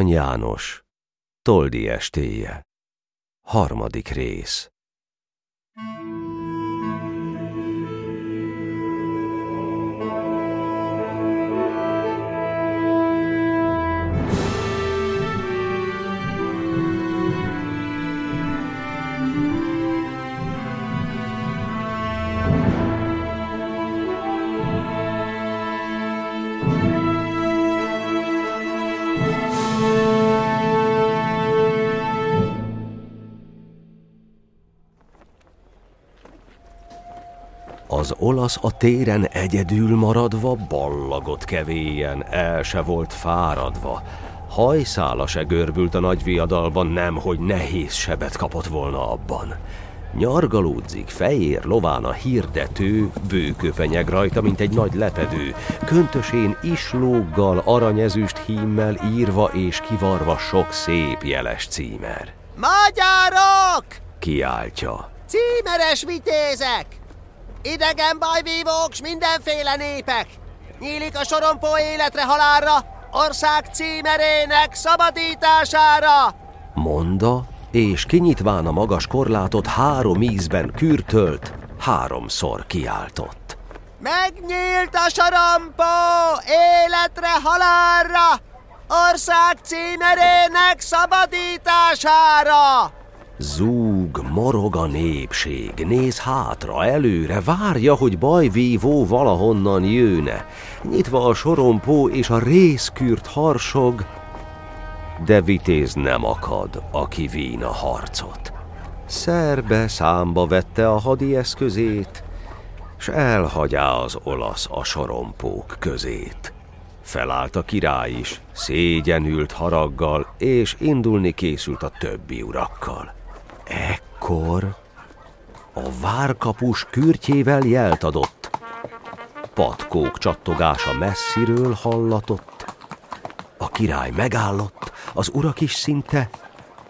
Arany János, Toldi estéje, harmadik rész. Az olasz a téren egyedül maradva ballagot kevélyen, el se volt fáradva. Hajszála se görbült a nagy viadalban, nem, hogy nehéz sebet kapott volna abban. Nyargalódzik, fejér lován a hirdető, bőköpenyeg rajta, mint egy nagy lepedő, köntösén islóggal, aranyezüst hímmel írva és kivarva sok szép jeles címer. Magyarok! Kiáltja. Címeres vitézek! Idegen bajvívók s mindenféle népek! Nyílik a sorompó életre halálra, ország címerének szabadítására! Monda, és kinyitván a magas korlátot három ízben kürtölt, háromszor kiáltott. Megnyílt a sorompó életre halálra, ország címerének szabadítására! Zúg, morog a népség, néz hátra, előre, várja, hogy bajvívó valahonnan jőne. Nyitva a sorompó és a részkürt harsog, de vitéz nem akad, aki vín a harcot. Szerbe számba vette a hadi eszközét, s elhagyá az olasz a sorompók közét. Felállt a király is, szégyenült haraggal, és indulni készült a többi urakkal. Ekkor a várkapus kürtjével jelt adott. Patkók csattogása messziről hallatott. A király megállott, az urak is szinte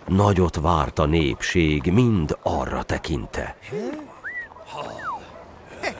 nagyot várt a népség, mind arra tekinte.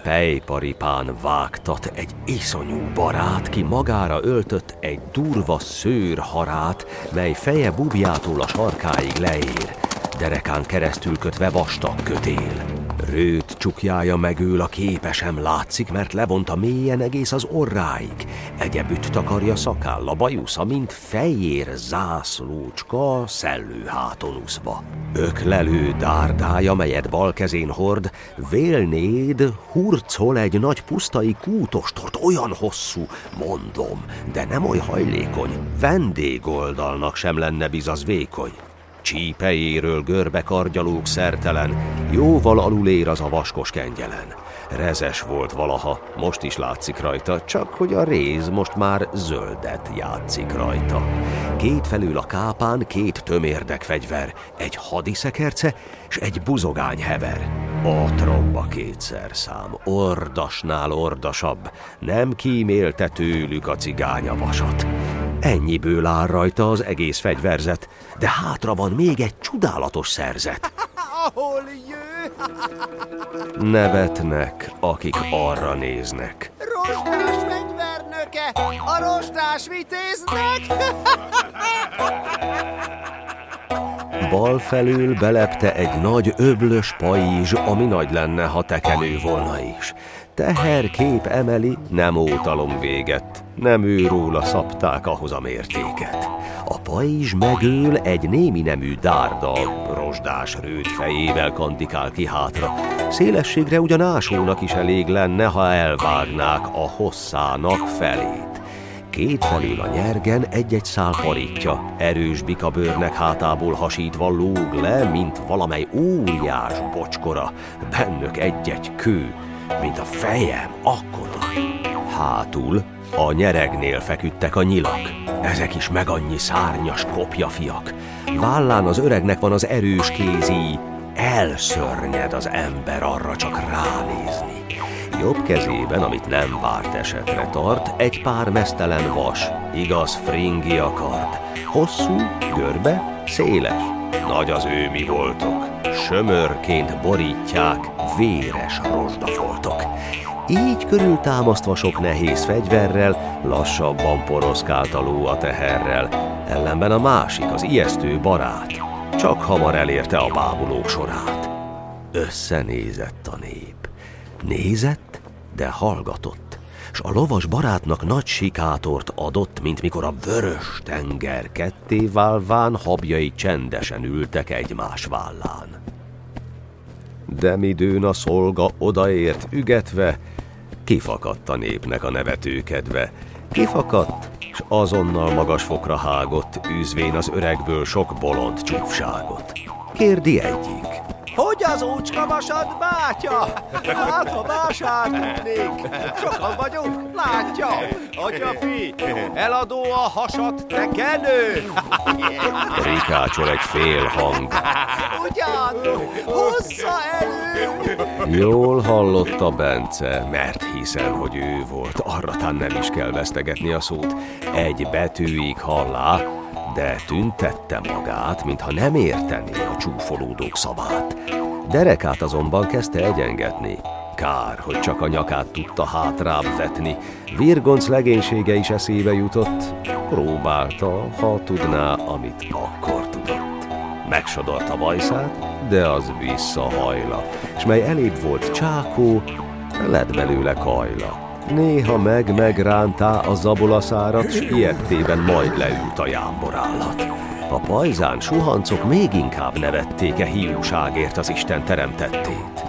Pejparipán vágtat egy iszonyú barát, ki magára öltött egy durva szőr harát, mely feje bubjától a sarkáig leér, derekán keresztül kötve vastag kötél. Rőt csukjája megől a képesem látszik, mert levonta mélyen egész az orráig. Egyebütt takarja szakálla bajusza, mint fejér zászlócska szellő háton uszva. Öklelő dárdája, melyet bal kezén hord, vélnéd hurcol egy nagy pusztai kútostort, olyan hosszú, mondom, de nem oly hajlékony, vendégoldalnak sem lenne bizaz vékony. Csípejéről görbe kargyalók szertelen, jóval alulér az a vaskos kengyelen. Rezes volt valaha, most is látszik rajta, csak hogy a réz most már zöldet játszik rajta. Két felül a kápán két tömérdek fegyver, egy hadiszekerce és egy buzogány hever. A tromba kétszer szám, ordasnál ordasabb, nem kímélte tőlük a cigánya vasat. Ennyiből áll rajta az egész fegyverzet, de hátra van még egy csodálatos szerzet. Ahol jő? Nevetnek, akik arra néznek. Rostás fegyvernöke! A rostás vitéznek! Bal felül belepte egy nagy öblös pajzs, ami nagy lenne, ha tekenő volna is. Teherkép emeli, nem ótalom véget, nem ő róla szabták ahhoz a mértéket. A pajzs megől egy némi nemű dárda, rozsdás rőt fejével kantikál ki hátra. Szélességre ugyan ásónak is elég lenne, ha elvágnák a hosszának felét. Két felül a nyergen egy-egy szál parítja, erős bikabőrnek hátából hasítva lóg le, mint valamely óriás bocskora, bennök egy-egy kő, mint a fejem, akkora. Hátul a nyeregnél feküdtek a nyilak, ezek is meg annyi szárnyas kopjafiak. Vállán az öregnek van az erős kézi, elszörnyed az ember arra csak ránézni. Jobb kezében, amit nem várt esetre tart, egy pár mesztelen vas, igaz fringi akart. Hosszú, görbe, széles. Nagy az ő mi voltok. Sömörként borítják véres rozsdafoltok. Így körültámasztva sok nehéz fegyverrel, lassabban poroszkált a ló a teherrel. Ellenben a másik, az ijesztő barát, csak hamar elérte a bábulók sorát. Összenézett a nép. Nézett, de hallgatott, s a lovas barátnak nagy sikátort adott, mint mikor a vörös tenger ketté válván habjai csendesen ültek egymás vállán. De midőn a szolga odaért ügetve, kifakadt a népnek a nevetőkedve. Kifakadt, s azonnal magas fokra hágott, űzvén az öregből sok bolond csúfságot. Kérdi egyik. Hogy az ócska vasad bátya? Hát, ha vásárolnék. Sokan vagyunk, látja. Atyafi, eladó a hasat, te kenő. Rikácsol egy fél hang. Ugyan, hozza elő. Jól hallotta Bence, mert hiszen, hogy ő volt, arra nem is kell vesztegetni a szót. Egy betűig hallá, de tüntette magát, mintha nem értené a csúfolódók szavát. Derekát azonban kezdte egyengetni. Kár, hogy csak a nyakát tudta hátrább vetni. Virgonc legénysége is eszébe jutott. Próbálta, ha tudná, amit akkor tudott. Megsodorta bajszát, de az visszahajla, és mely elébb volt csákó, lett belőle kajla. Néha meg megrántá a zabolaszárat, s ilyettében majd leült a jámborállat. A pajzán suhancok még inkább nevették-e hiúságért az Isten teremtettét.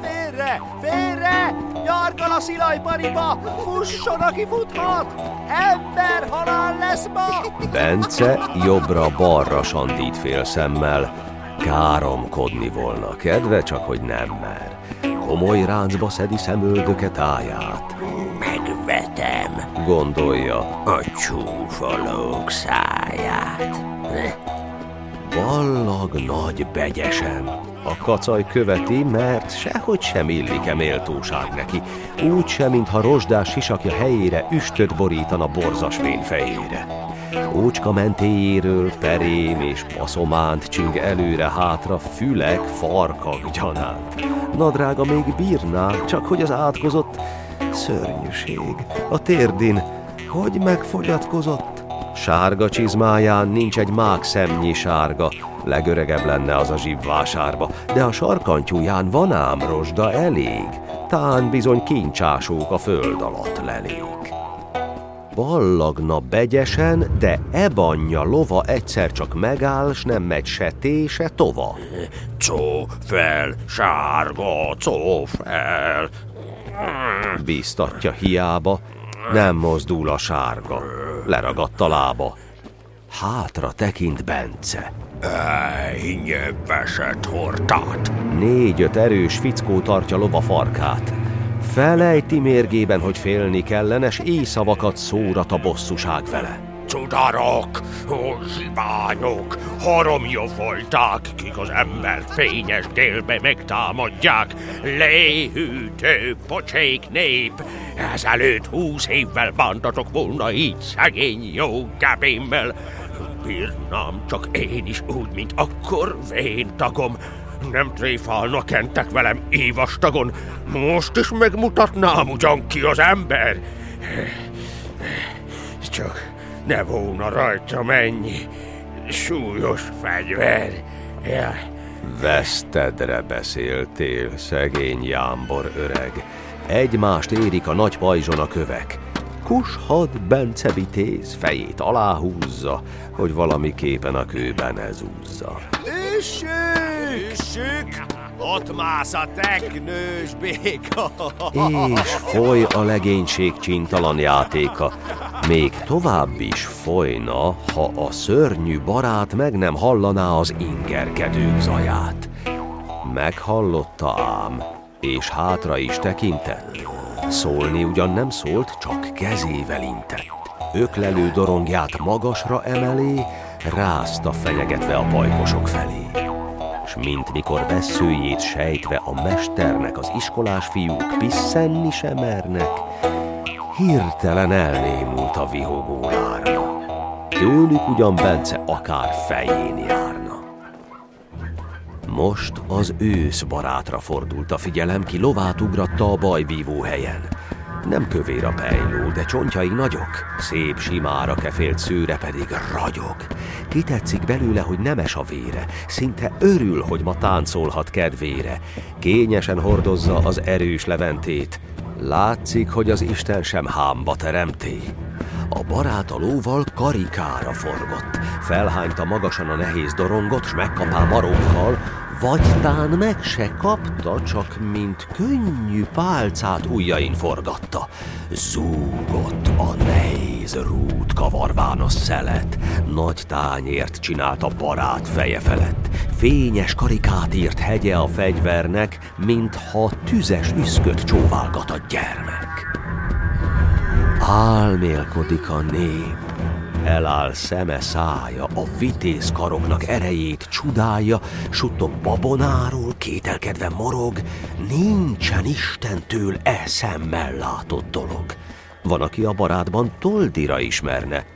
Félre, félre, nyargal a szilajpariba, fusson, aki futhat. Ember halál lesz ma. Bence jobbra-balra sandít fél szemmel. Káromkodni volna kedve, csak hogy nem mer. Komoly ráncba szedi szemöldöke táját. Megvetem Gondolja, a csúfolók száját. ballag nagy begyesen. A kacaj követi, mert sehogy sem illik-e méltóság neki. Úgy sem, mintha rozsdás sisakja helyére üstöt borítana borzas vén fejére. Ócska mentéjéről perém és paszománt csüng előre-hátra fülek, farkak gyanánt. Nadrága még bírná, csak hogy az átkozott szörnyűség. A térdin, hogy megfogyatkozott? Sárga csizmáján nincs egy mák szemnyi sárga, legöregebb lenne az a zsibvásárba, de a sarkantyúján van ám rozsda elég, tán bizony kincsásók a föld alatt lelék. Ballagna begyesen, de ebanya lova egyszer csak megáll, s nem megy se té, se tova. Có fel, sárga, có fel. Bíztatja hiába, nem mozdul a sárga, leragadt a lába. Hátra tekint Bence. Ej, nyöbbesett hordát. Négy-öt erős fickó tartja lova farkát. Felejti mérgében, hogy félni kellene, s éjszavakat szórat a bosszúság vele. Cudarok, ó, zsiványok, haromjofolták, kik az ember fényes délbe megtámadják. Léhűtő, pocsék nép, ezelőtt húsz évvel bántatok volna így szegény jó gabémmel. Bírnám csak én is úgy, mint akkor vén tagom. Nem tréfálna kentek velem évastagon, most is megmutatnám ugyan ki az ember. Csak ne volna rajta mennyi súlyos fegyver. Ja. Vesztedre beszéltél, szegény jámbor öreg. Egymást érik a nagy pajzson a kövek. Kushad Bence vitéz fejét aláhúzza, hogy valamiképpen a kőben ez úzza. Üssük! Ott mász a teknős béka. És foly a legénység csintalan játéka. Még tovább is folyna, ha a szörnyű barát meg nem hallaná az ingerkedők zaját. Meghallotta ám, és hátra is tekintett. Szólni ugyan nem szólt, csak kezével intett. Öklelő dorongját magasra emelé, rázta fenyegetve a pajkosok felé. S mint mikor veszőjét sejtve a mesternek az iskolás fiúk pisszenni sem mernek, hirtelen elnémult a vihogó lárma. Tőlük ugyan Bence akár fején járna. Most az ősz barátra fordult a figyelem, ki lovát ugratta a bajvívó helyen. Nem kövér a pejló, de csontjai nagyok, szép simára kefélt szőre pedig ragyog. Kitetszik belőle, hogy nemes a vére, szinte örül, hogy ma táncolhat kedvére. Kényesen hordozza az erős leventét, látszik, hogy az Isten sem hámba teremté. A barát a lóval karikára forgott, felhányta magasan a nehéz dorongot, s megkapá marokkal, vagy tán meg se kapta, csak mint könnyű pálcát ujjain forgatta. Zúgott a nehéz rút kavarván a szelet, nagy tányért csinált a barát feje felett. Fényes karikát írt hegye a fegyvernek, mintha tüzes üszköt csóválgat a gyermek. Álmélkodik a nép, Eláll szeme szája, a vitéz karoknak erejét csodálja, suttog babonáról, kételkedve morog, nincsen Istentől e szemmel látott dolog. Van, aki a barátban Toldira ismerne,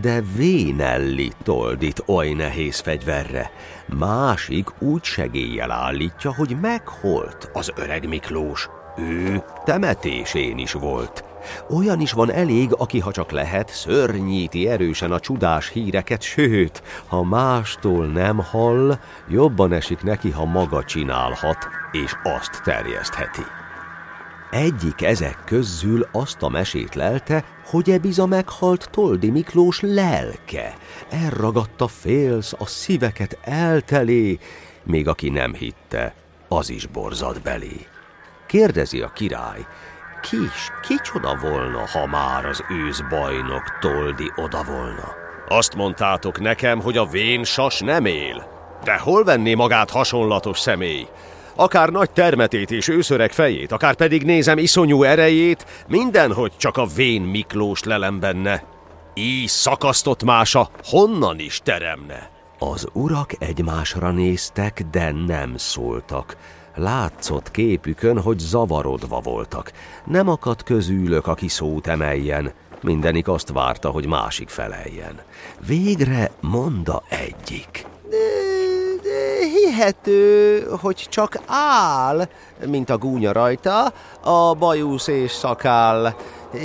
de Vénelli Toldit oly nehéz fegyverre. Másik úgy segéllyel állítja, hogy megholt az öreg Miklós. Ő temetésén is volt. Olyan is van elég, aki, ha csak lehet, szörnyíti erősen a csodás híreket, sőt, ha mástól nem hall, jobban esik neki, ha maga csinálhat, és azt terjesztheti. Egyik ezek közül azt a mesét lelte, hogy e biza meghalt Toldi Miklós lelke. Elragadta félsz, a szíveket eltelé, még aki nem hitte, az is borzad belé. Kérdezi a király, kis, kicsoda volna, ha már az őszbajnok Toldi oda volna? Azt mondtátok nekem, hogy a vén sas nem él. De hol venné magát hasonlatos személy? Akár nagy termetét és őszöreg fejét, akár pedig nézem iszonyú erejét, mindenhogy csak a vén Miklós lelem benne. Így szakasztott mása honnan is teremne? Az urak egymásra néztek, de nem szóltak. Látszott képükön, hogy zavarodva voltak. Nem akadt közülök, aki szót emeljen. Mindenik azt várta, hogy másik feleljen. Végre monda egyik. De, de hihető, hogy csak áll, mint a gúnya rajta, a bajusz és szakál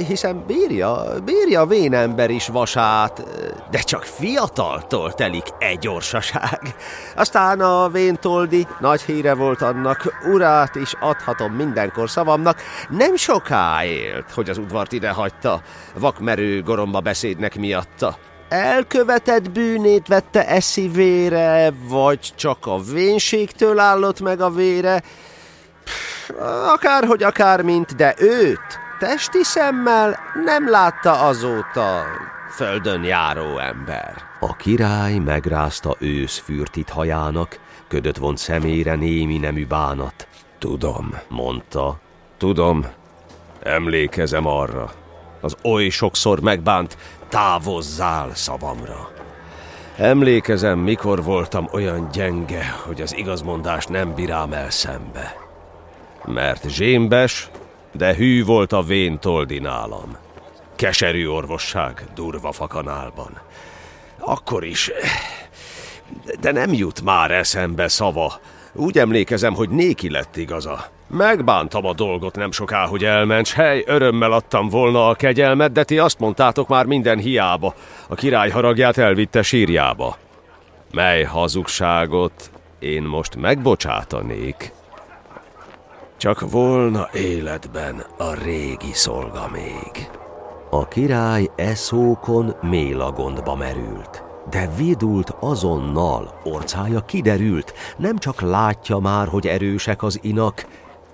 hiszen bírja, bírja vénember is vasát, de csak fiataltól telik egy gyorsaság. Aztán a véntoldi nagy híre volt annak, urát is adhatom mindenkor szavamnak, nem soká élt, hogy az udvart ide hagyta, vakmerő goromba beszédnek miatta. Elkövetett bűnét vette eszivére, vagy csak a vénségtől állott meg a vére, akárhogy akármint, de őt testi szemmel nem látta azóta földön járó ember. A király megrázta őszfürtit hajának, ködött vont szemére némi nemű bánat. Tudom, mondta. Tudom, emlékezem arra. Az oly sokszor megbánt, távozzál szavamra. Emlékezem, mikor voltam olyan gyenge, hogy az igazmondást nem bírám el szembe. Mert zsémbes, de hű volt a vén toldi nálam. Keserű orvosság durva fakanálban. Akkor is... De nem jut már eszembe szava. Úgy emlékezem, hogy néki lett igaza. Megbántam a dolgot nem soká, hogy elment, s hely, örömmel adtam volna a kegyelmet, de ti azt mondtátok már minden hiába. A király haragját elvitte sírjába. Mely hazugságot én most megbocsátanék, csak volna életben a régi szolga még. A király eszókon mélagondba merült, de vidult azonnal, orcája kiderült, nem csak látja már, hogy erősek az inak,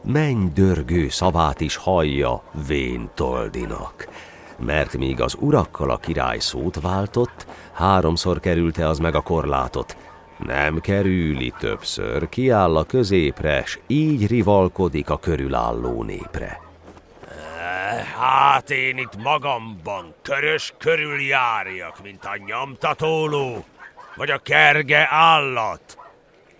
menny dörgő szavát is hallja vén toldinak. Mert míg az urakkal a király szót váltott, háromszor kerülte az meg a korlátot, nem kerüli többször, kiáll a középre, s így rivalkodik a körülálló népre. Hát én itt magamban körös körül járjak, mint a nyomtatóló, vagy a kerge állat.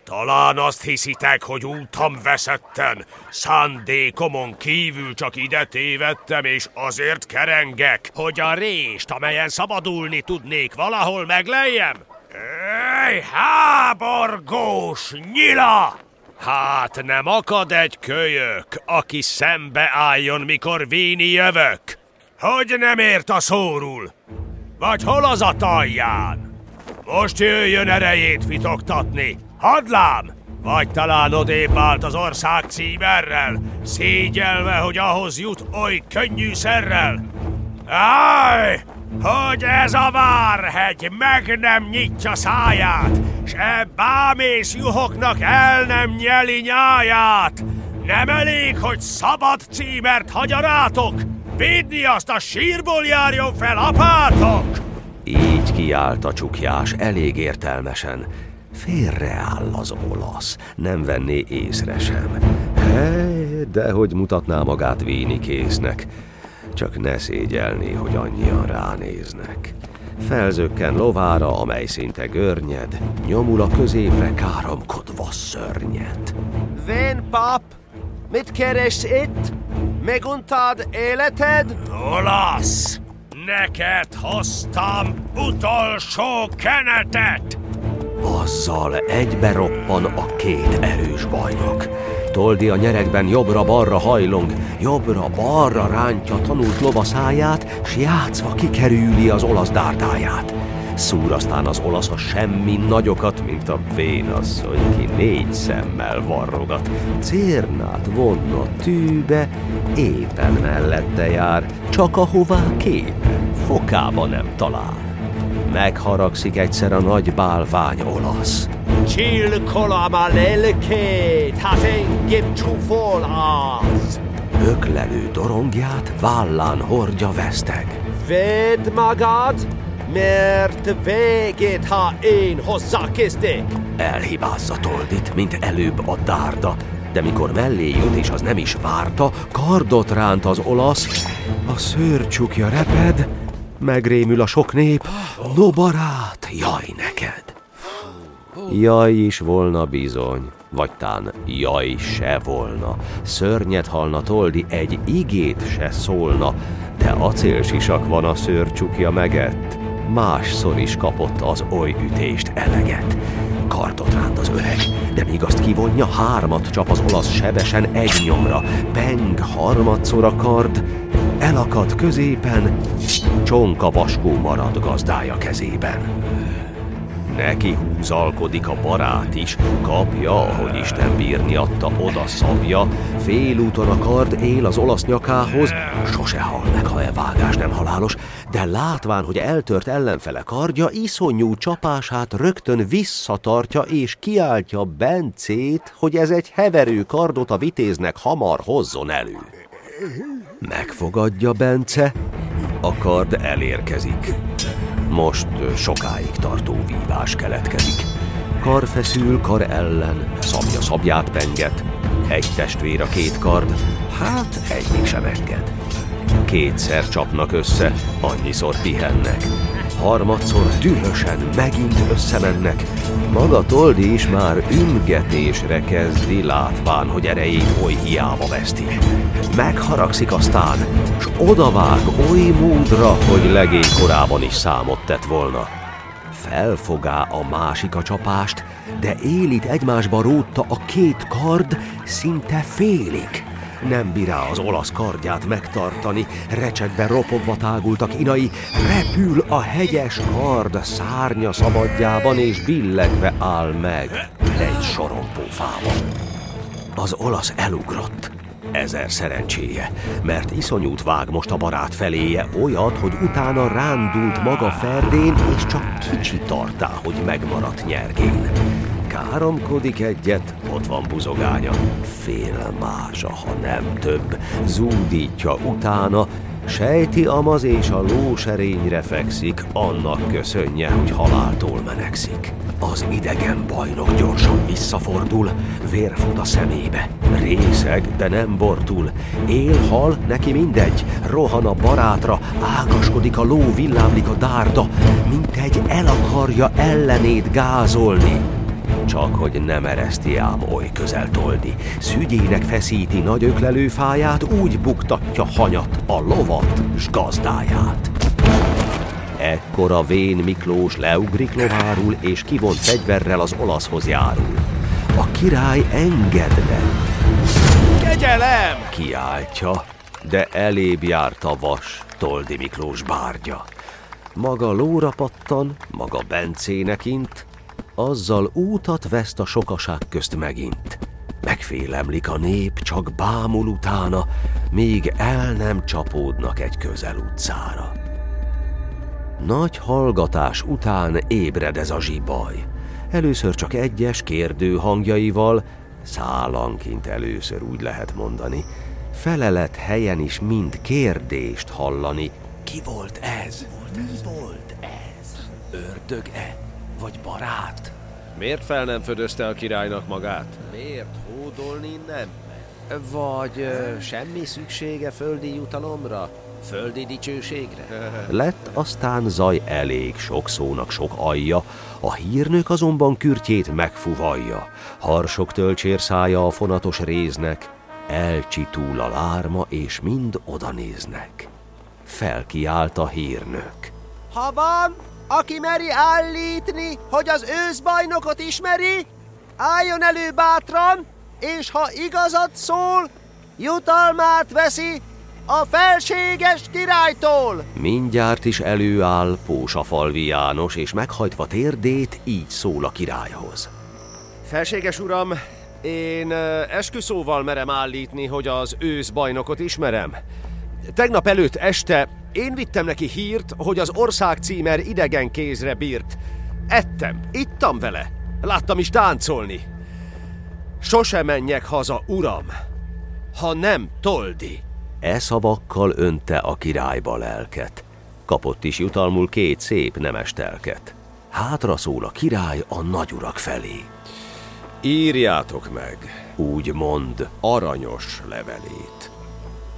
Talán azt hiszitek, hogy útam veszetten, szándékomon kívül csak ide tévedtem, és azért kerengek, hogy a rést, amelyen szabadulni tudnék, valahol meglejjem? Ej, háborgós nyila! Hát nem akad egy kölyök, aki szembe álljon, mikor víni jövök? Hogy nem ért a szórul? Vagy hol az a talján? Most jöjjön erejét fitoktatni. Hadlám! Vagy talán odébb állt az ország címerrel, szégyelve, hogy ahhoz jut oly könnyű szerrel. Áj! Hogy ez a várhegy meg nem nyitja száját, s e bámész juhoknak el nem nyeli nyáját. Nem elég, hogy szabad címert hagyarátok, védni azt a sírból járjon fel apátok! Így kiállt a csukjás elég értelmesen. Félreáll az olasz, nem venné észre sem. Hely, de hogy mutatná magát víni késznek. Csak ne szégyelni, hogy annyian ránéznek. Felzökken lovára, amely szinte görnyed, nyomul a középre káromkodva szörnyet. Vén pap, mit keres itt? Meguntad életed? Olasz! Neked hoztam utolsó kenetet! Azzal egybe roppan a két erős bajnok. Toldi a nyerekben jobbra-balra hajlong, jobbra-balra rántja tanult lova száját, s játszva kikerüli az olasz dárdáját. Szúr aztán az olasz a semmi nagyokat, mint a vénasszony, ki négy szemmel varrogat. Cérnát vonna tűbe, éppen mellette jár, csak ahová képe, fokába nem talál. Megharagszik egyszer a nagy bálvány olasz. Csillkolom a lelkét, hát engem csúfol az. Öklelő dorongját vállán hordja veszteg. Védd magad, mert végét, ha én hozzákezdek. Elhibázza Toldit, mint előbb a dárda, de mikor mellé jut, és az nem is várta, kardot ránt az olasz, a szőrcsukja reped, megrémül a sok nép, no barát, jaj neked! Jaj is volna bizony, vagy tán jaj se volna. Szörnyet halna Toldi, egy igét se szólna, de acélsisak van a szőrcsukja megett. Másszor is kapott az oly ütést eleget. Kardot ránt az öreg, de míg azt kivonja, hármat csap az olasz sebesen egy nyomra. Peng harmadszor a kard, elakad középen, csonka vaskó marad gazdája kezében. Neki húzalkodik a barát is, kapja, ahogy Isten bírni adta, oda szabja. Félúton a kard él az olasz nyakához, sose hal meg, ha e vágás nem halálos, de látván, hogy eltört ellenfele kardja, iszonyú csapását rögtön visszatartja és kiáltja Bencét, hogy ez egy heverő kardot a vitéznek hamar hozzon elő. Megfogadja Bence, a kard elérkezik. Most sokáig tartó vívás keletkezik. Kar feszül kar ellen, szabja szabját penget. Egy testvér a két kard, hát egyik sem enged. Kétszer csapnak össze, annyiszor pihennek. Harmadszor dühösen megint összemennek. Maga Toldi is már ümgetésre kezdi, látván, hogy erejét oly hiába veszti. Megharagszik aztán, s odavág oly módra, hogy legény korában is számot tett volna. Felfogá a másik a csapást, de élit egymásba rótta a két kard szinte félig. Nem bírá az olasz kardját megtartani, recsegve ropogva tágultak inai, repül a hegyes kard szárnya szabadjában, és billegve áll meg egy sorompófában. Az olasz elugrott. Ezer szerencséje, mert iszonyút vág most a barát feléje, olyat, hogy utána rándult maga ferdén, és csak kicsi tartá, hogy megmaradt nyergén. Káromkodik egyet, ott van buzogánya. Fél mása, ha nem több, zúdítja utána, Sejti amaz és a ló serényre fekszik, annak köszönje, hogy haláltól menekszik. Az idegen bajnok gyorsan visszafordul, vér fut a szemébe. Részeg, de nem bortul. Él, hal, neki mindegy. Rohan a barátra, ágaskodik a ló, villámlik a dárda, mint egy el akarja ellenét gázolni. Csak hogy nem ereszti ám oly közel toldi. Szügyének feszíti nagy öklelő fáját, úgy buktatja hanyat a lovat s gazdáját. Ekkor a vén Miklós leugrik lovárul, és kivont fegyverrel az olaszhoz járul. A király engedne. Kegyelem! Kiáltja, de elébb járt a vas, Toldi Miklós bárgya. Maga lóra pattan, maga Bencének int, azzal útat veszt a sokaság közt megint. Megfélemlik a nép, csak bámul utána, míg el nem csapódnak egy közel utcára. Nagy hallgatás után ébred ez a zsibaj. Először csak egyes kérdő hangjaival, szálanként először úgy lehet mondani, felelet helyen is mind kérdést hallani. Ki volt ez? Mi volt ez? Ördög-e? Vagy barát? Miért fel nem födözte a királynak magát? Miért hódolni nem? Vagy ö, semmi szüksége földi jutalomra? Földi dicsőségre? Lett aztán zaj elég sok szónak sok alja, a hírnök azonban kürtjét megfuvalja, harsok tölcsér szája a fonatos réznek, elcsitúl a lárma, és mind oda néznek. Felkiált a hírnök. Ha van, aki meri állítni, hogy az őszbajnokot ismeri, álljon elő bátran, és ha igazat szól, jutalmát veszi a felséges királytól. Mindjárt is előáll Pósafalvi János, és meghajtva térdét így szól a királyhoz. Felséges uram, én esküszóval merem állítni, hogy az őszbajnokot ismerem. Tegnap előtt este én vittem neki hírt, hogy az ország címer idegen kézre bírt. Ettem, ittam vele, láttam is táncolni. Sose menjek haza, uram, ha nem toldi. E szavakkal önte a királyba lelket. Kapott is jutalmul két szép nemes telket. Hátra szól a király a nagyurak felé. Írjátok meg Úgy mond, aranyos levelét.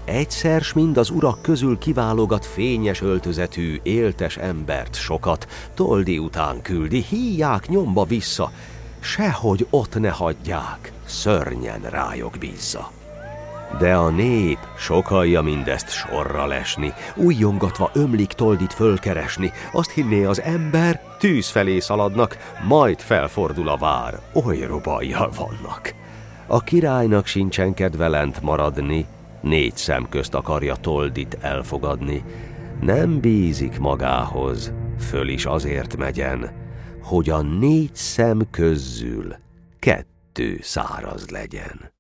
Egyszer s mind az urak közül kiválogat fényes öltözetű, éltes embert sokat, toldi után küldi, híják nyomba vissza, sehogy ott ne hagyják, szörnyen rájog bízza. De a nép sokalja mindezt sorra lesni, újjongatva ömlik toldit fölkeresni, azt hinné az ember, tűz felé szaladnak, majd felfordul a vár, oly robajjal vannak. A királynak sincsen kedve lent maradni, négy szem közt akarja toldit elfogadni, nem bízik magához, föl is azért megyen, hogy a négy szem közül kettő száraz legyen.